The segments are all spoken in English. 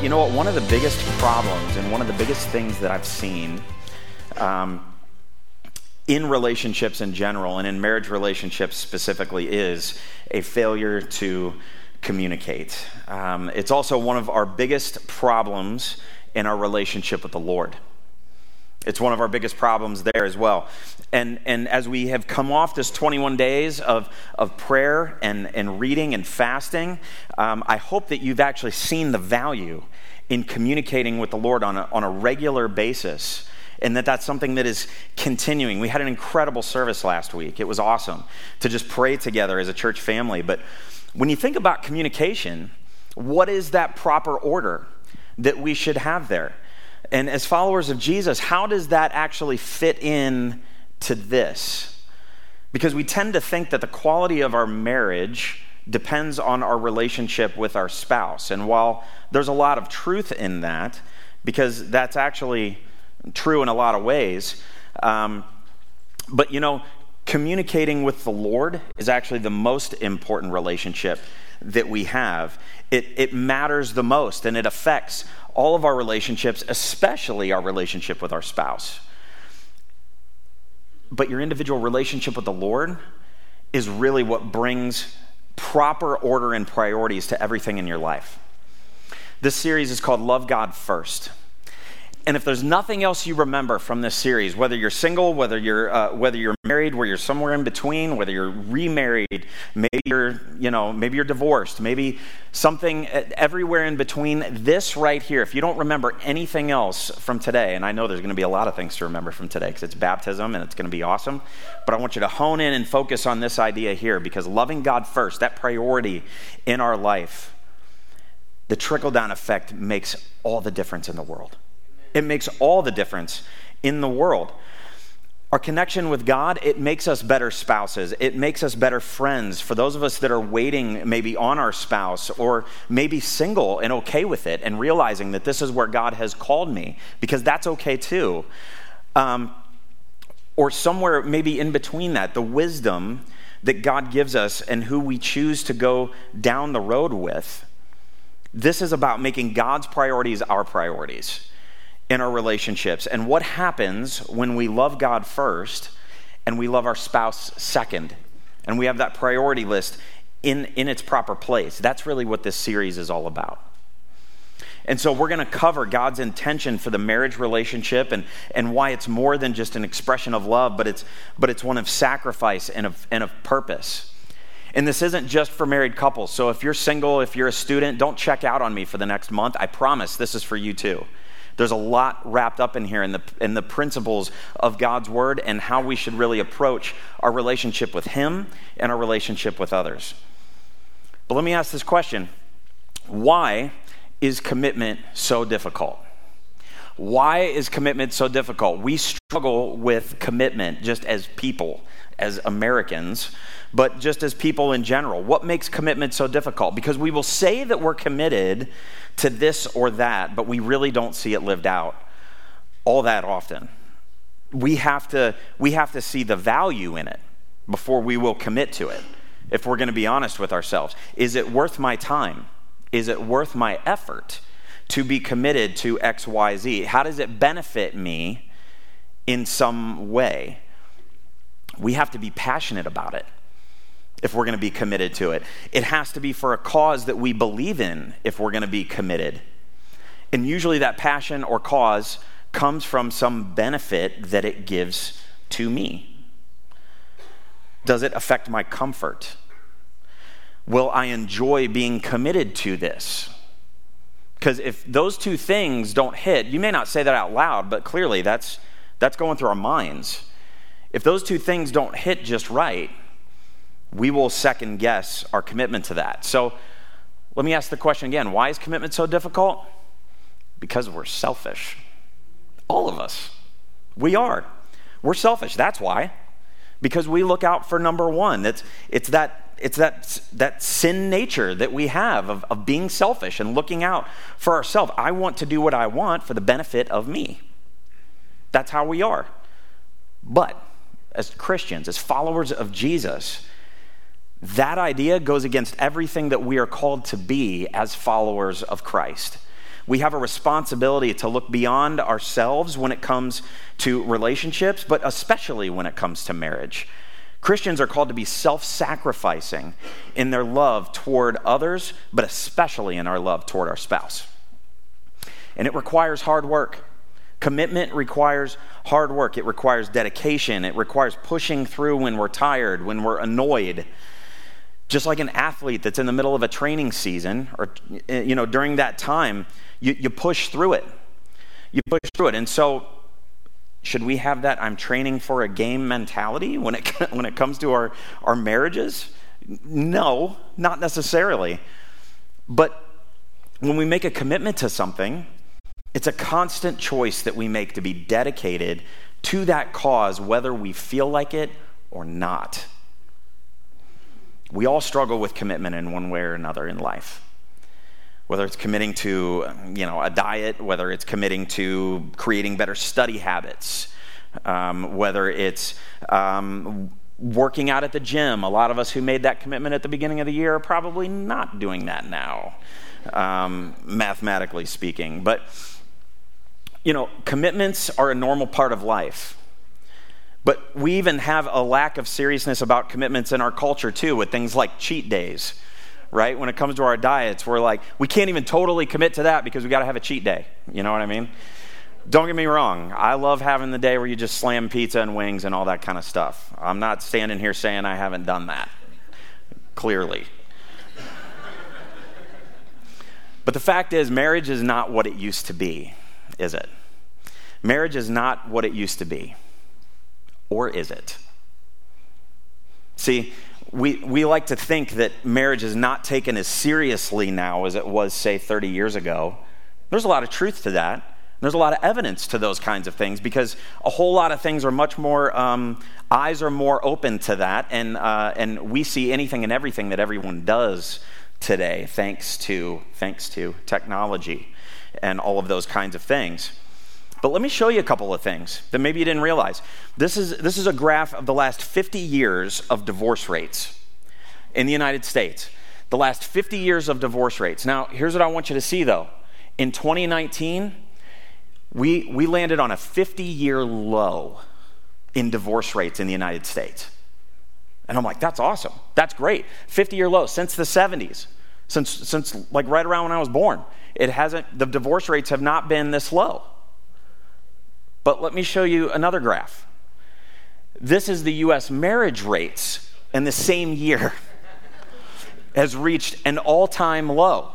But you know what? One of the biggest problems and one of the biggest things that I've seen um, in relationships in general and in marriage relationships specifically is a failure to communicate. Um, it's also one of our biggest problems in our relationship with the Lord. It's one of our biggest problems there as well. And, and as we have come off this 21 days of, of prayer and, and reading and fasting, um, I hope that you've actually seen the value in communicating with the Lord on a, on a regular basis and that that's something that is continuing. We had an incredible service last week. It was awesome to just pray together as a church family. But when you think about communication, what is that proper order that we should have there? And as followers of Jesus, how does that actually fit in to this? Because we tend to think that the quality of our marriage depends on our relationship with our spouse. And while there's a lot of truth in that, because that's actually true in a lot of ways, um, but you know, communicating with the Lord is actually the most important relationship that we have. It, it matters the most and it affects all of our relationships, especially our relationship with our spouse. But your individual relationship with the Lord is really what brings proper order and priorities to everything in your life. This series is called Love God First. And if there's nothing else you remember from this series, whether you're single, whether you're uh, whether you're married, where you're somewhere in between, whether you're remarried, maybe you're you know maybe you're divorced, maybe something uh, everywhere in between. This right here, if you don't remember anything else from today, and I know there's going to be a lot of things to remember from today because it's baptism and it's going to be awesome, but I want you to hone in and focus on this idea here because loving God first, that priority in our life, the trickle down effect makes all the difference in the world. It makes all the difference in the world. Our connection with God, it makes us better spouses. It makes us better friends. For those of us that are waiting maybe on our spouse or maybe single and okay with it and realizing that this is where God has called me, because that's okay too. Um, or somewhere maybe in between that, the wisdom that God gives us and who we choose to go down the road with. This is about making God's priorities our priorities in our relationships and what happens when we love God first and we love our spouse second. And we have that priority list in, in its proper place. That's really what this series is all about. And so we're going to cover God's intention for the marriage relationship and, and why it's more than just an expression of love, but it's, but it's one of sacrifice and of, and of purpose. And this isn't just for married couples. So if you're single, if you're a student, don't check out on me for the next month. I promise this is for you too. There's a lot wrapped up in here in the, in the principles of God's word and how we should really approach our relationship with Him and our relationship with others. But let me ask this question Why is commitment so difficult? Why is commitment so difficult? We struggle with commitment just as people, as Americans, but just as people in general. What makes commitment so difficult? Because we will say that we're committed to this or that, but we really don't see it lived out all that often. We have to, we have to see the value in it before we will commit to it, if we're going to be honest with ourselves. Is it worth my time? Is it worth my effort to be committed to XYZ? How does it benefit me in some way? We have to be passionate about it if we're going to be committed to it. It has to be for a cause that we believe in if we're going to be committed. And usually that passion or cause comes from some benefit that it gives to me. Does it affect my comfort? Will I enjoy being committed to this? Because if those two things don't hit, you may not say that out loud, but clearly that's, that's going through our minds. If those two things don't hit just right, we will second guess our commitment to that. So let me ask the question again why is commitment so difficult? Because we're selfish. All of us. We are. We're selfish. That's why. Because we look out for number one. It's, it's, that, it's that, that sin nature that we have of, of being selfish and looking out for ourselves. I want to do what I want for the benefit of me. That's how we are. But as Christians, as followers of Jesus, that idea goes against everything that we are called to be as followers of Christ. We have a responsibility to look beyond ourselves when it comes to relationships, but especially when it comes to marriage. Christians are called to be self sacrificing in their love toward others, but especially in our love toward our spouse. And it requires hard work. Commitment requires hard work. It requires dedication. It requires pushing through when we're tired, when we're annoyed. Just like an athlete that's in the middle of a training season, or eh, you know, during that time, you, you push through it. You push through it. And so, should we have that I'm training for a game mentality when it, when it comes to our, our marriages? No, not necessarily. But when we make a commitment to something, it's a constant choice that we make to be dedicated to that cause, whether we feel like it or not. We all struggle with commitment in one way or another in life. Whether it's committing to, you know, a diet, whether it's committing to creating better study habits, um, whether it's um, working out at the gym. A lot of us who made that commitment at the beginning of the year are probably not doing that now, um, mathematically speaking. But you know, commitments are a normal part of life. But we even have a lack of seriousness about commitments in our culture too, with things like cheat days, right? When it comes to our diets, we're like, we can't even totally commit to that because we got to have a cheat day. You know what I mean? Don't get me wrong. I love having the day where you just slam pizza and wings and all that kind of stuff. I'm not standing here saying I haven't done that, clearly. but the fact is, marriage is not what it used to be is it? Marriage is not what it used to be. Or is it? See, we, we like to think that marriage is not taken as seriously now as it was, say, 30 years ago. There's a lot of truth to that. There's a lot of evidence to those kinds of things because a whole lot of things are much more, um, eyes are more open to that, and, uh, and we see anything and everything that everyone does today thanks to, thanks to technology and all of those kinds of things. But let me show you a couple of things that maybe you didn't realize. This is, this is a graph of the last 50 years of divorce rates in the United States. The last 50 years of divorce rates. Now, here's what I want you to see though. In 2019, we, we landed on a 50 year low in divorce rates in the United States. And I'm like, that's awesome. That's great. 50 year low since the 70s, since, since like right around when I was born it hasn't, the divorce rates have not been this low. But let me show you another graph. This is the US marriage rates in the same year has reached an all-time low.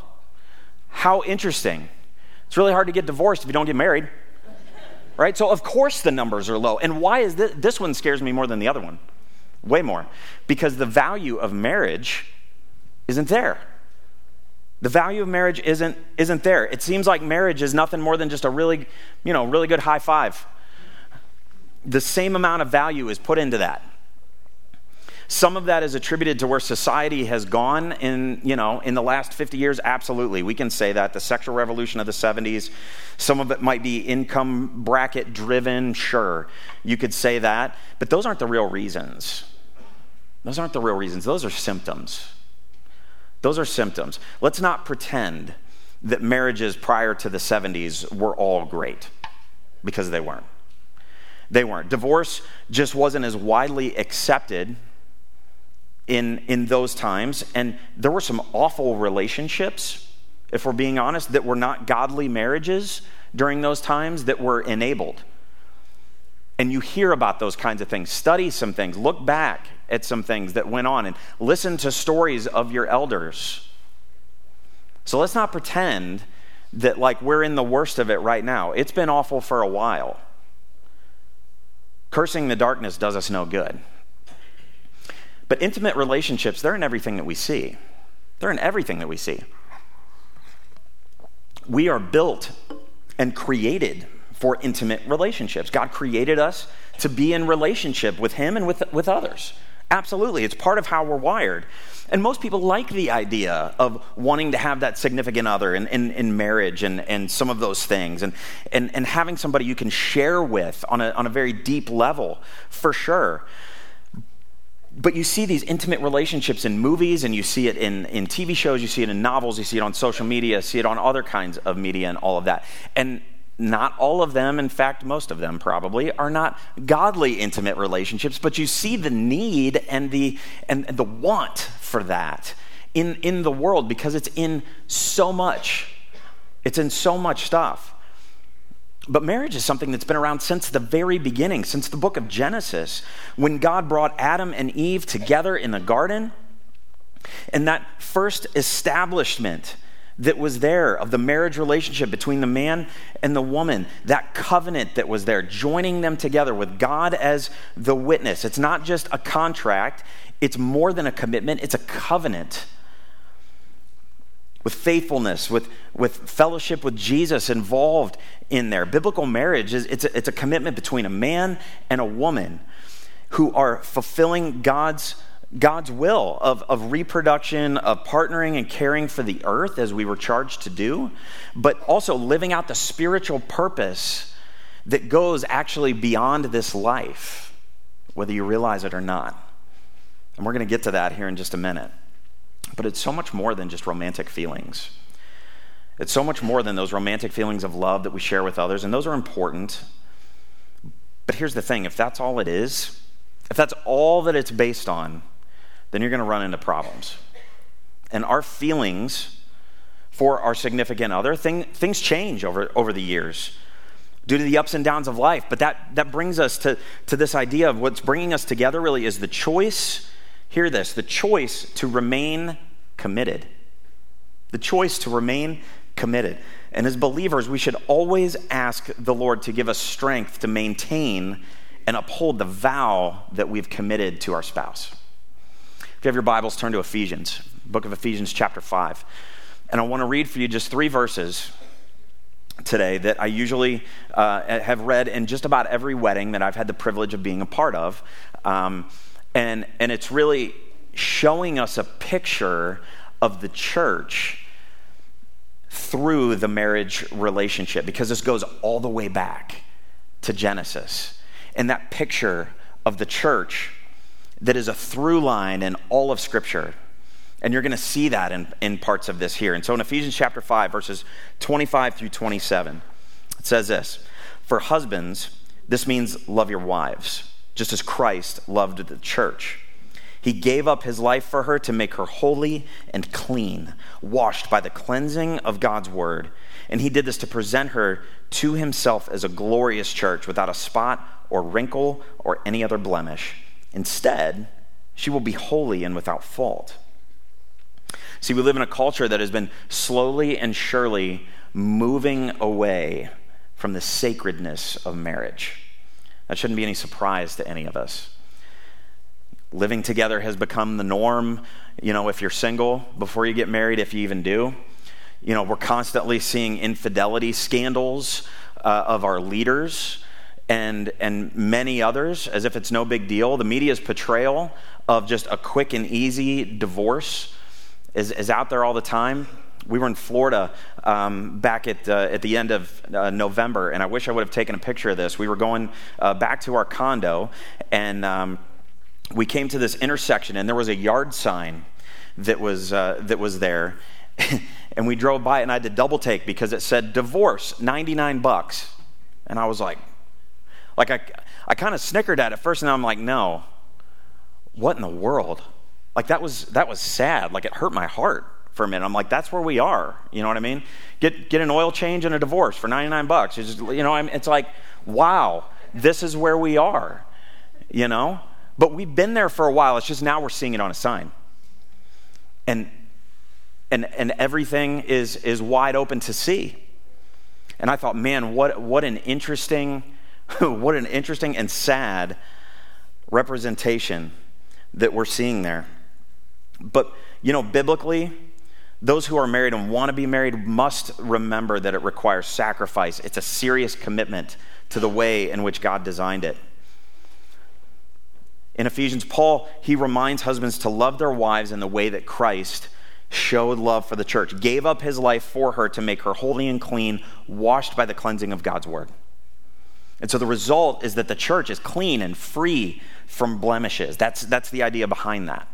How interesting. It's really hard to get divorced if you don't get married. Right? So of course the numbers are low. And why is this this one scares me more than the other one? Way more. Because the value of marriage isn't there. The value of marriage isn't, isn't there. It seems like marriage is nothing more than just a really, you know, really good high five. The same amount of value is put into that. Some of that is attributed to where society has gone in, you know, in the last 50 years. Absolutely. We can say that. The sexual revolution of the 70s. Some of it might be income bracket driven. Sure. You could say that. But those aren't the real reasons. Those aren't the real reasons. Those are symptoms. Those are symptoms. Let's not pretend that marriages prior to the 70s were all great because they weren't. They weren't. Divorce just wasn't as widely accepted in, in those times. And there were some awful relationships, if we're being honest, that were not godly marriages during those times that were enabled. And you hear about those kinds of things. Study some things. Look back at some things that went on and listen to stories of your elders. So let's not pretend that like we're in the worst of it right now. It's been awful for a while. Cursing the darkness does us no good. But intimate relationships, they're in everything that we see. They're in everything that we see. We are built and created for intimate relationships. God created us to be in relationship with Him and with, with others. Absolutely. It's part of how we're wired. And most people like the idea of wanting to have that significant other in, in, in, marriage and, and some of those things, and, and, and having somebody you can share with on a, on a very deep level, for sure. but you see these intimate relationships in movies and you see it in, in TV shows, you see it in novels, you see it on social media, see it on other kinds of media and all of that. And not all of them, in fact, most of them probably, are not godly intimate relationships, but you see the need and the, and, the want for that in, in the world because it's in so much. It's in so much stuff. But marriage is something that's been around since the very beginning, since the book of Genesis, when God brought Adam and Eve together in the garden. And that first establishment that was there of the marriage relationship between the man and the woman, that covenant that was there, joining them together with God as the witness. It's not just a contract, it's more than a commitment, it's a covenant. With faithfulness, with, with fellowship with Jesus involved in there. Biblical marriage is it's a, it's a commitment between a man and a woman who are fulfilling God's God's will of, of reproduction, of partnering and caring for the earth as we were charged to do, but also living out the spiritual purpose that goes actually beyond this life, whether you realize it or not. And we're going to get to that here in just a minute. But it's so much more than just romantic feelings. It's so much more than those romantic feelings of love that we share with others, and those are important. But here's the thing if that's all it is, if that's all that it's based on, then you're going to run into problems. And our feelings for our significant other, thing, things change over, over the years due to the ups and downs of life. But that, that brings us to, to this idea of what's bringing us together really is the choice, hear this, the choice to remain committed. The choice to remain committed. And as believers, we should always ask the Lord to give us strength to maintain and uphold the vow that we've committed to our spouse. You have your Bibles, turn to Ephesians, book of Ephesians, chapter 5. And I want to read for you just three verses today that I usually uh, have read in just about every wedding that I've had the privilege of being a part of. Um, and, and it's really showing us a picture of the church through the marriage relationship because this goes all the way back to Genesis. And that picture of the church that is a through line in all of Scripture. And you're going to see that in, in parts of this here. And so in Ephesians chapter 5, verses 25 through 27, it says this For husbands, this means love your wives, just as Christ loved the church. He gave up his life for her to make her holy and clean, washed by the cleansing of God's word. And he did this to present her to himself as a glorious church without a spot or wrinkle or any other blemish. Instead, she will be holy and without fault. See, we live in a culture that has been slowly and surely moving away from the sacredness of marriage. That shouldn't be any surprise to any of us. Living together has become the norm. You know, if you're single before you get married, if you even do, you know, we're constantly seeing infidelity scandals uh, of our leaders and, and many others as if it's no big deal. The media's portrayal of just a quick and easy divorce is, is out there all the time. We were in Florida um, back at, uh, at the end of uh, November, and I wish I would have taken a picture of this. We were going uh, back to our condo, and um, we came to this intersection, and there was a yard sign that was, uh, that was there. and we drove by, and I had to double take because it said divorce, 99 bucks. And I was like, like, I, I kind of snickered at it first, and I'm like, no. What in the world? Like, that was, that was sad. Like, it hurt my heart for a minute. I'm like, that's where we are. You know what I mean? Get, get an oil change and a divorce for 99 bucks. It's just, you know, I'm, it's like, wow, this is where we are, you know? But we've been there for a while. It's just now we're seeing it on a sign. And, and, and everything is, is wide open to see. And I thought, man, what, what an interesting what an interesting and sad representation that we're seeing there. But, you know, biblically, those who are married and want to be married must remember that it requires sacrifice. It's a serious commitment to the way in which God designed it. In Ephesians, Paul, he reminds husbands to love their wives in the way that Christ showed love for the church, gave up his life for her to make her holy and clean, washed by the cleansing of God's word. And so the result is that the church is clean and free from blemishes. That's, that's the idea behind that.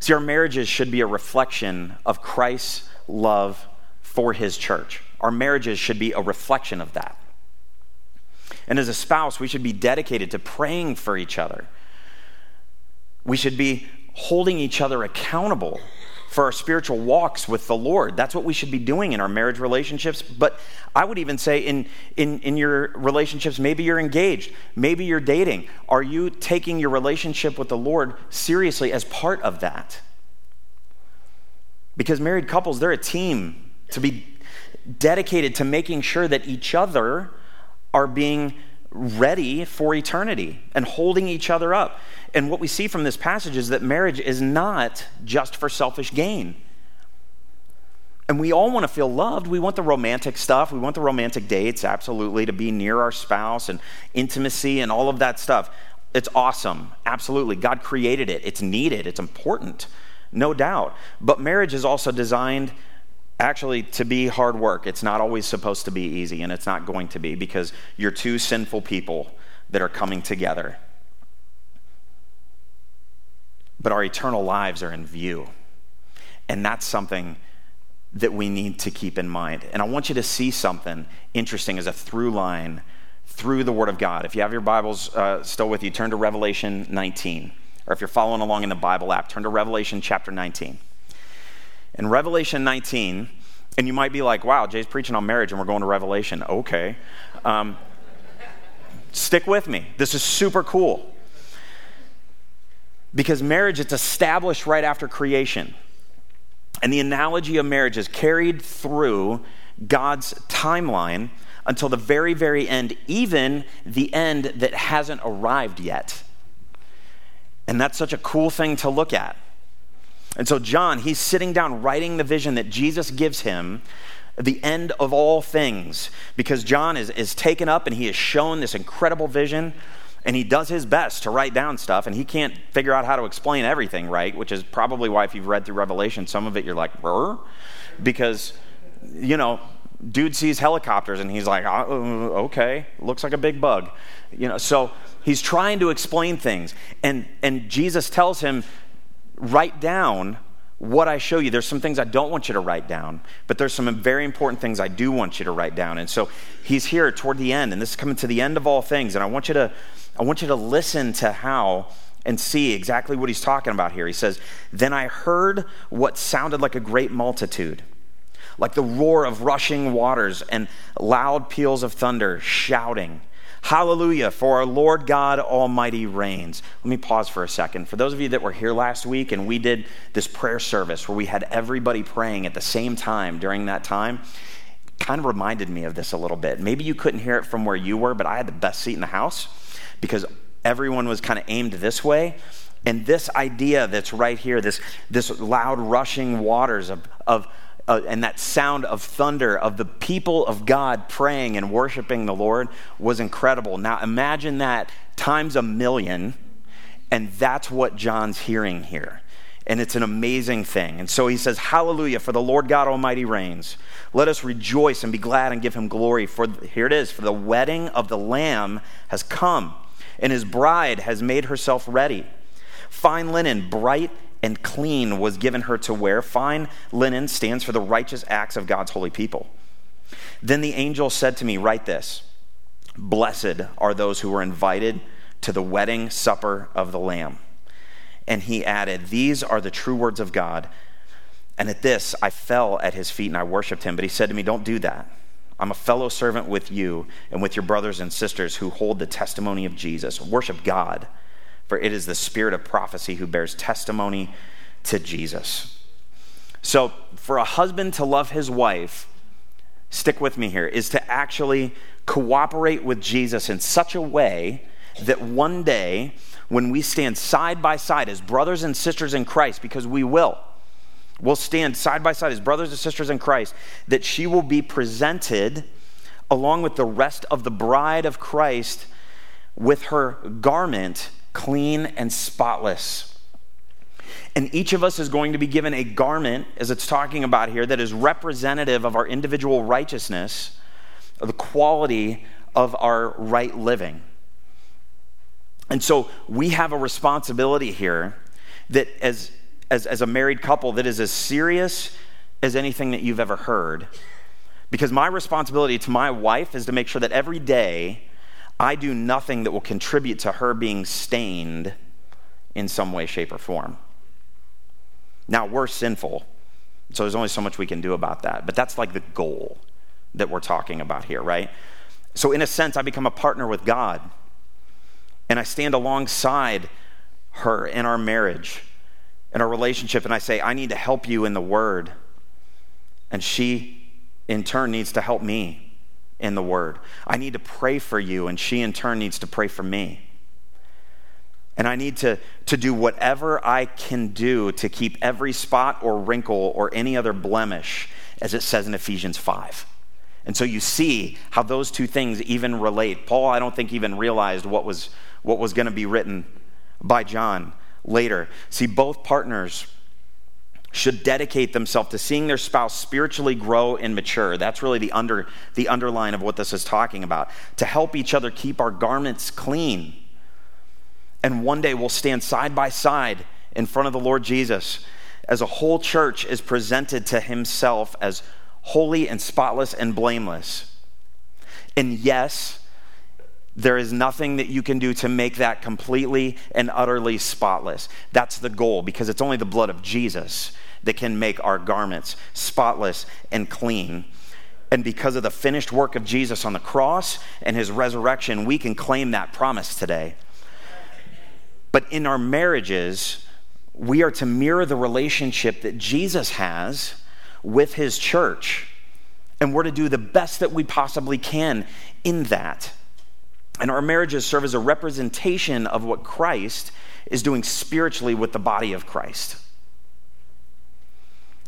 See, our marriages should be a reflection of Christ's love for his church. Our marriages should be a reflection of that. And as a spouse, we should be dedicated to praying for each other. We should be holding each other accountable for our spiritual walks with the Lord. That's what we should be doing in our marriage relationships. But I would even say in, in, in your relationships, maybe you're engaged, maybe you're dating. Are you taking your relationship with the Lord seriously as part of that? Because married couples, they're a team to be dedicated to making sure that each other are being ready for eternity and holding each other up. And what we see from this passage is that marriage is not just for selfish gain. And we all want to feel loved. We want the romantic stuff. We want the romantic dates, absolutely, to be near our spouse and intimacy and all of that stuff. It's awesome. Absolutely. God created it. It's needed. It's important. No doubt. But marriage is also designed actually to be hard work. It's not always supposed to be easy, and it's not going to be because you're two sinful people that are coming together. But our eternal lives are in view. And that's something that we need to keep in mind. And I want you to see something interesting as a through line through the Word of God. If you have your Bibles uh, still with you, turn to Revelation 19. Or if you're following along in the Bible app, turn to Revelation chapter 19. In Revelation 19, and you might be like, wow, Jay's preaching on marriage and we're going to Revelation. Okay. Um, stick with me. This is super cool. Because marriage, it's established right after creation. And the analogy of marriage is carried through God's timeline until the very, very end, even the end that hasn't arrived yet. And that's such a cool thing to look at. And so, John, he's sitting down writing the vision that Jesus gives him, the end of all things, because John is, is taken up and he is shown this incredible vision. And he does his best to write down stuff, and he can't figure out how to explain everything right, which is probably why, if you've read through Revelation, some of it you're like, Burr? because, you know, dude sees helicopters and he's like, oh, okay, looks like a big bug. You know, so he's trying to explain things. And, and Jesus tells him, write down what I show you. There's some things I don't want you to write down, but there's some very important things I do want you to write down. And so he's here toward the end, and this is coming to the end of all things. And I want you to, I want you to listen to how and see exactly what he's talking about here. He says, Then I heard what sounded like a great multitude, like the roar of rushing waters and loud peals of thunder, shouting. Hallelujah, for our Lord God Almighty reigns. Let me pause for a second. For those of you that were here last week and we did this prayer service where we had everybody praying at the same time during that time, kind of reminded me of this a little bit. Maybe you couldn't hear it from where you were, but I had the best seat in the house because everyone was kind of aimed this way. And this idea that's right here, this, this loud rushing waters of, of uh, and that sound of thunder of the people of God praying and worshiping the Lord was incredible. Now imagine that times a million, and that's what John's hearing here. And it's an amazing thing. And so he says, Hallelujah, for the Lord God Almighty reigns. Let us rejoice and be glad and give him glory. For here it is, for the wedding of the Lamb has come, and his bride has made herself ready. Fine linen, bright and clean was given her to wear. Fine linen stands for the righteous acts of God's holy people. Then the angel said to me, Write this Blessed are those who are invited to the wedding supper of the Lamb. And he added, These are the true words of God. And at this, I fell at his feet and I worshiped him. But he said to me, Don't do that. I'm a fellow servant with you and with your brothers and sisters who hold the testimony of Jesus. Worship God for it is the spirit of prophecy who bears testimony to Jesus. So, for a husband to love his wife, stick with me here, is to actually cooperate with Jesus in such a way that one day, when we stand side by side as brothers and sisters in Christ, because we will, we'll stand side by side as brothers and sisters in Christ, that she will be presented along with the rest of the bride of Christ with her garment clean and spotless. And each of us is going to be given a garment, as it's talking about here, that is representative of our individual righteousness, the quality of our right living. And so we have a responsibility here that, as, as, as a married couple, that is as serious as anything that you've ever heard. Because my responsibility to my wife is to make sure that every day I do nothing that will contribute to her being stained in some way, shape, or form. Now, we're sinful, so there's only so much we can do about that. But that's like the goal that we're talking about here, right? So, in a sense, I become a partner with God, and I stand alongside her in our marriage, in our relationship, and I say, I need to help you in the Word. And she, in turn, needs to help me in the Word. I need to pray for you, and she, in turn, needs to pray for me. And I need to, to do whatever I can do to keep every spot or wrinkle or any other blemish, as it says in Ephesians 5. And so you see how those two things even relate. Paul, I don't think, even realized what was, what was going to be written by John later. See, both partners should dedicate themselves to seeing their spouse spiritually grow and mature. That's really the, under, the underline of what this is talking about. To help each other keep our garments clean. And one day we'll stand side by side in front of the Lord Jesus as a whole church is presented to himself as holy and spotless and blameless. And yes, there is nothing that you can do to make that completely and utterly spotless. That's the goal because it's only the blood of Jesus that can make our garments spotless and clean. And because of the finished work of Jesus on the cross and his resurrection, we can claim that promise today. But in our marriages, we are to mirror the relationship that Jesus has with his church. And we're to do the best that we possibly can in that. And our marriages serve as a representation of what Christ is doing spiritually with the body of Christ.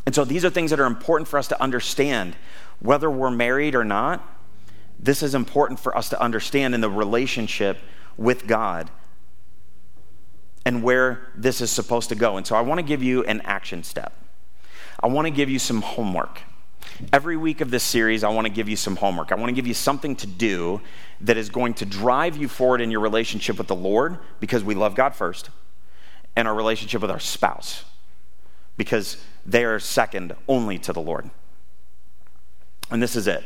And so these are things that are important for us to understand. Whether we're married or not, this is important for us to understand in the relationship with God and where this is supposed to go. And so I want to give you an action step. I want to give you some homework. Every week of this series, I want to give you some homework. I want to give you something to do that is going to drive you forward in your relationship with the Lord because we love God first, and our relationship with our spouse because they are second only to the Lord. And this is it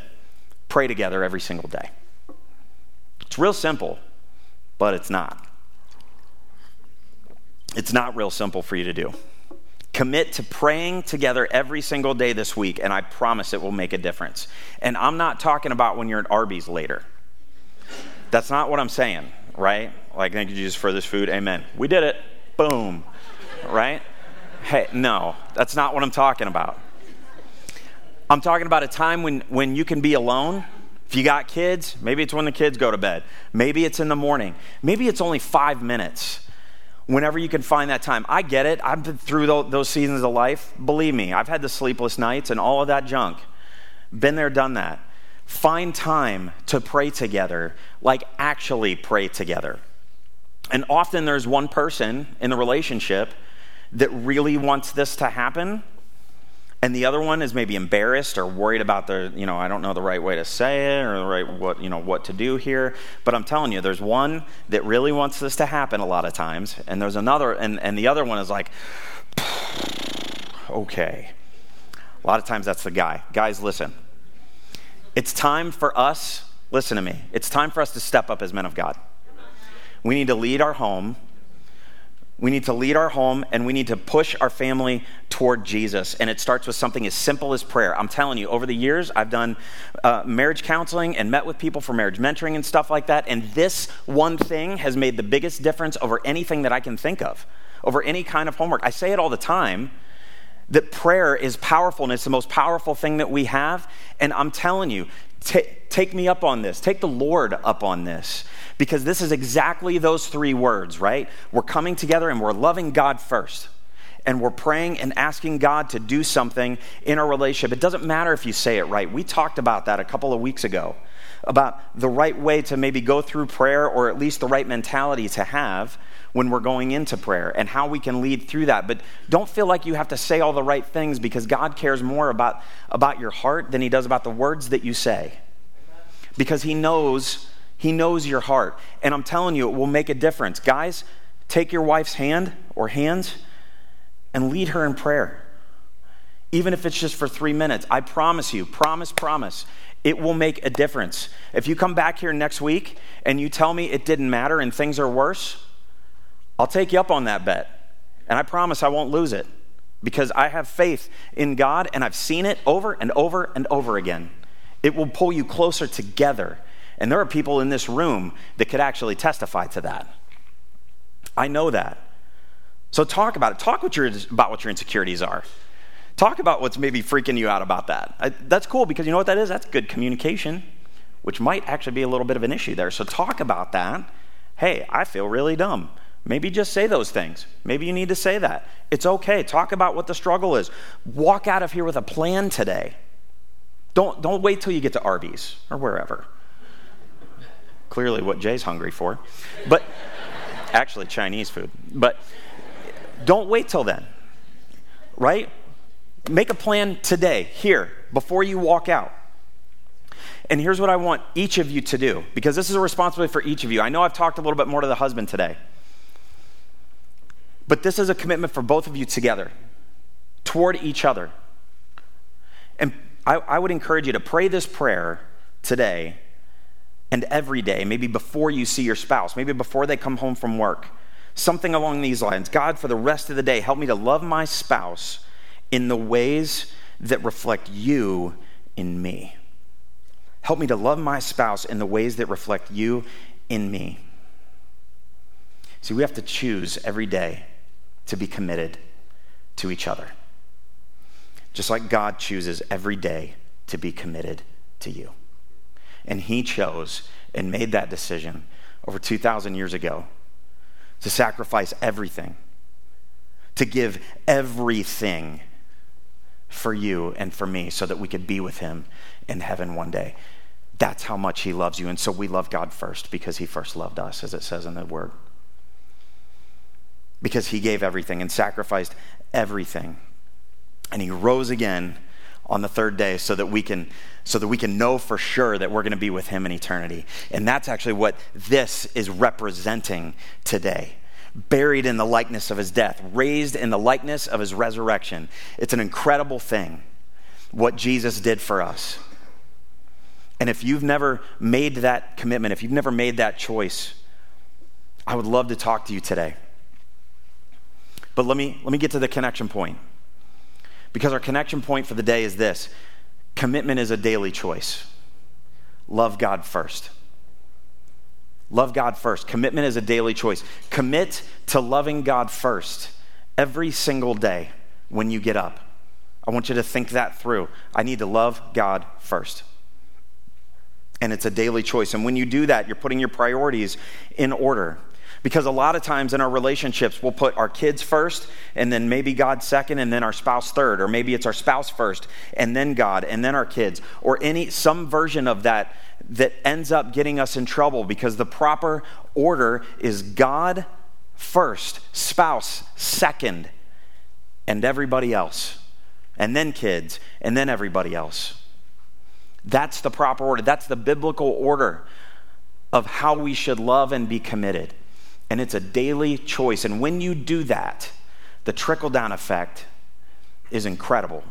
pray together every single day. It's real simple, but it's not. It's not real simple for you to do. Commit to praying together every single day this week, and I promise it will make a difference. And I'm not talking about when you're at Arby's later. That's not what I'm saying, right? Like, thank you, Jesus, for this food. Amen. We did it. Boom. Right? Hey, no, that's not what I'm talking about. I'm talking about a time when, when you can be alone. If you got kids, maybe it's when the kids go to bed. Maybe it's in the morning. Maybe it's only five minutes whenever you can find that time. I get it. I've been through those seasons of life. Believe me, I've had the sleepless nights and all of that junk. Been there, done that. Find time to pray together, like actually pray together. And often there's one person in the relationship that really wants this to happen and the other one is maybe embarrassed or worried about the you know i don't know the right way to say it or the right what you know what to do here. But i'm telling you there's one that really wants this to happen a lot of times. And there's another and, and the other one is like okay. A lot of times that's the guy. Guys listen. It's time for us listen to me. It's time for us to step up as men of god. We need to lead our home we need to lead our home and we need to push our family toward Jesus. And it starts with something as simple as prayer. I'm telling you, over the years, I've done uh, marriage counseling and met with people for marriage mentoring and stuff like that. And this one thing has made the biggest difference over anything that I can think of, over any kind of homework. I say it all the time that prayer is powerful and it's the most powerful thing that we have. And I'm telling you, t- take me up on this, take the Lord up on this because this is exactly those three words, right? We're coming together and we're loving God first. And we're praying and asking God to do something in our relationship. It doesn't matter if you say it right. We talked about that a couple of weeks ago about the right way to maybe go through prayer or at least the right mentality to have when we're going into prayer and how we can lead through that. But don't feel like you have to say all the right things because God cares more about, about your heart than He does about the words that you say. because He knows, He knows your heart. And I'm telling you, it will make a difference. Guys, take your wife's hand or hands and lead her in prayer. Even if it's just for three minutes, I promise you, promise, promise, it will make a difference. If you come back here next week and you tell me it didn't matter and things are worse, I'll take you up on that bet. And I promise I won't lose it because I have faith in God and I've seen it over and over and over again. It will pull you closer together. And there are people in this room that could actually testify to that. I know that. So talk about it. Talk what your, about what your insecurities are. Talk about what's maybe freaking you out about that. I, that's cool because you know what that is? That's good communication, which might actually be a little bit of an issue there. So talk about that. Hey, I feel really dumb. Maybe just say those things. Maybe you need to say that. It's okay. Talk about what the struggle is. Walk out of here with a plan today. Don't, don't wait till you get to Arby's or wherever. Clearly, what Jay's hungry for. But actually, Chinese food. But don't wait till then, right? Make a plan today, here, before you walk out. And here's what I want each of you to do, because this is a responsibility for each of you. I know I've talked a little bit more to the husband today, but this is a commitment for both of you together, toward each other. And I, I would encourage you to pray this prayer today and every day, maybe before you see your spouse, maybe before they come home from work. Something along these lines God, for the rest of the day, help me to love my spouse in the ways that reflect you in me. Help me to love my spouse in the ways that reflect you in me. See, we have to choose every day to be committed to each other. Just like God chooses every day to be committed to you. And He chose and made that decision over 2,000 years ago to sacrifice everything, to give everything for you and for me so that we could be with Him in heaven one day. That's how much He loves you. And so we love God first because He first loved us, as it says in the Word. Because He gave everything and sacrificed everything. And He rose again on the third day so that we can so that we can know for sure that we're going to be with him in eternity. And that's actually what this is representing today. Buried in the likeness of his death raised in the likeness of his resurrection. It's an incredible thing what jesus did for us. And if you've never made that commitment if you've never made that choice i would love to talk to you today. But let me let me get to the connection point because our connection point for the day is this commitment is a daily choice. Love God first. Love God first. Commitment is a daily choice. Commit to loving God first every single day when you get up. I want you to think that through. I need to love God first. And it's a daily choice. And when you do that, you're putting your priorities in order. Because a lot of times in our relationships, we'll put our kids first, and then maybe God second, and then our spouse third, or maybe it's our spouse first, and then God, and then our kids, or any some version of that that ends up getting us in trouble because the proper order is God first, spouse second, and everybody else, and then kids, and then everybody else. That's the proper order. That's the biblical order of how we should love and be committed. And it's a daily choice. And when you do that, the trickle down effect is incredible.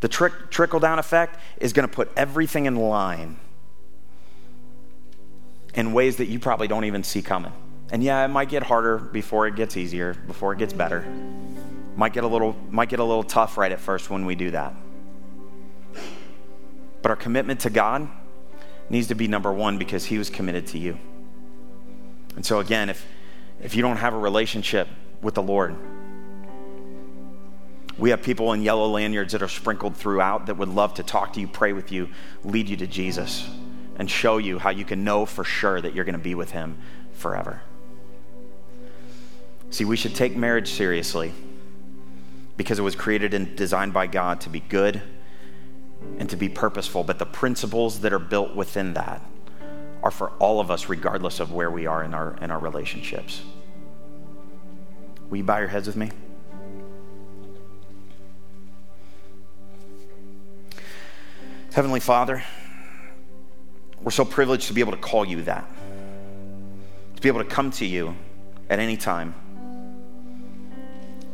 The trick, trickle down effect is going to put everything in line in ways that you probably don't even see coming. And yeah, it might get harder before it gets easier, before it gets better. Might get a little might get a little tough right at first when we do that. But our commitment to God needs to be number 1 because he was committed to you. And so, again, if, if you don't have a relationship with the Lord, we have people in yellow lanyards that are sprinkled throughout that would love to talk to you, pray with you, lead you to Jesus, and show you how you can know for sure that you're going to be with Him forever. See, we should take marriage seriously because it was created and designed by God to be good and to be purposeful, but the principles that are built within that are for all of us, regardless of where we are in our, in our relationships. Will you bow your heads with me? Heavenly Father, We're so privileged to be able to call you that, to be able to come to you at any time.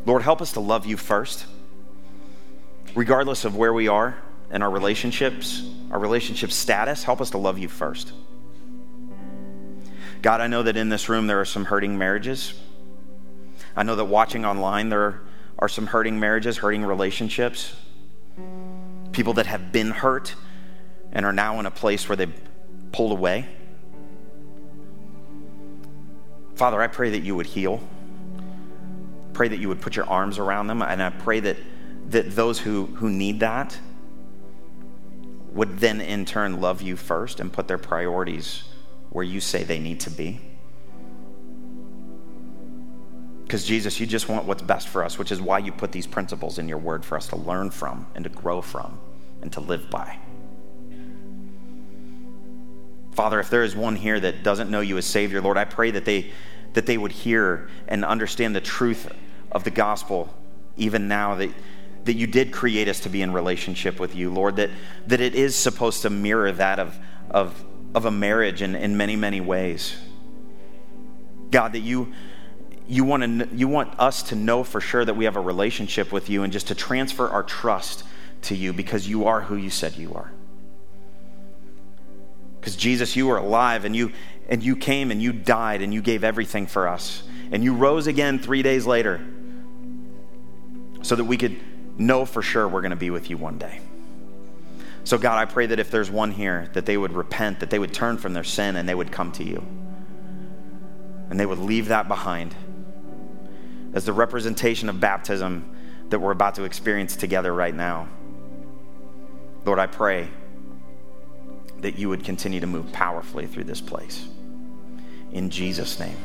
Lord, help us to love you first, regardless of where we are in our relationships, our relationship status. Help us to love you first. God, I know that in this room there are some hurting marriages. I know that watching online there are some hurting marriages, hurting relationships, people that have been hurt and are now in a place where they've pulled away. Father, I pray that you would heal. Pray that you would put your arms around them. And I pray that, that those who, who need that would then in turn love you first and put their priorities where you say they need to be. Because, Jesus, you just want what's best for us, which is why you put these principles in your word for us to learn from and to grow from and to live by. Father, if there is one here that doesn't know you as Savior, Lord, I pray that they, that they would hear and understand the truth of the gospel even now that, that you did create us to be in relationship with you, Lord, that, that it is supposed to mirror that of, of, of a marriage in, in many, many ways. God, that you, you, want to, you want us to know for sure that we have a relationship with you and just to transfer our trust to you because you are who you said you are. Because Jesus, you are alive and you and you came and you died and you gave everything for us. And you rose again 3 days later so that we could know for sure we're going to be with you one day. So God, I pray that if there's one here that they would repent, that they would turn from their sin and they would come to you. And they would leave that behind as the representation of baptism that we're about to experience together right now. Lord, I pray that you would continue to move powerfully through this place. In Jesus' name.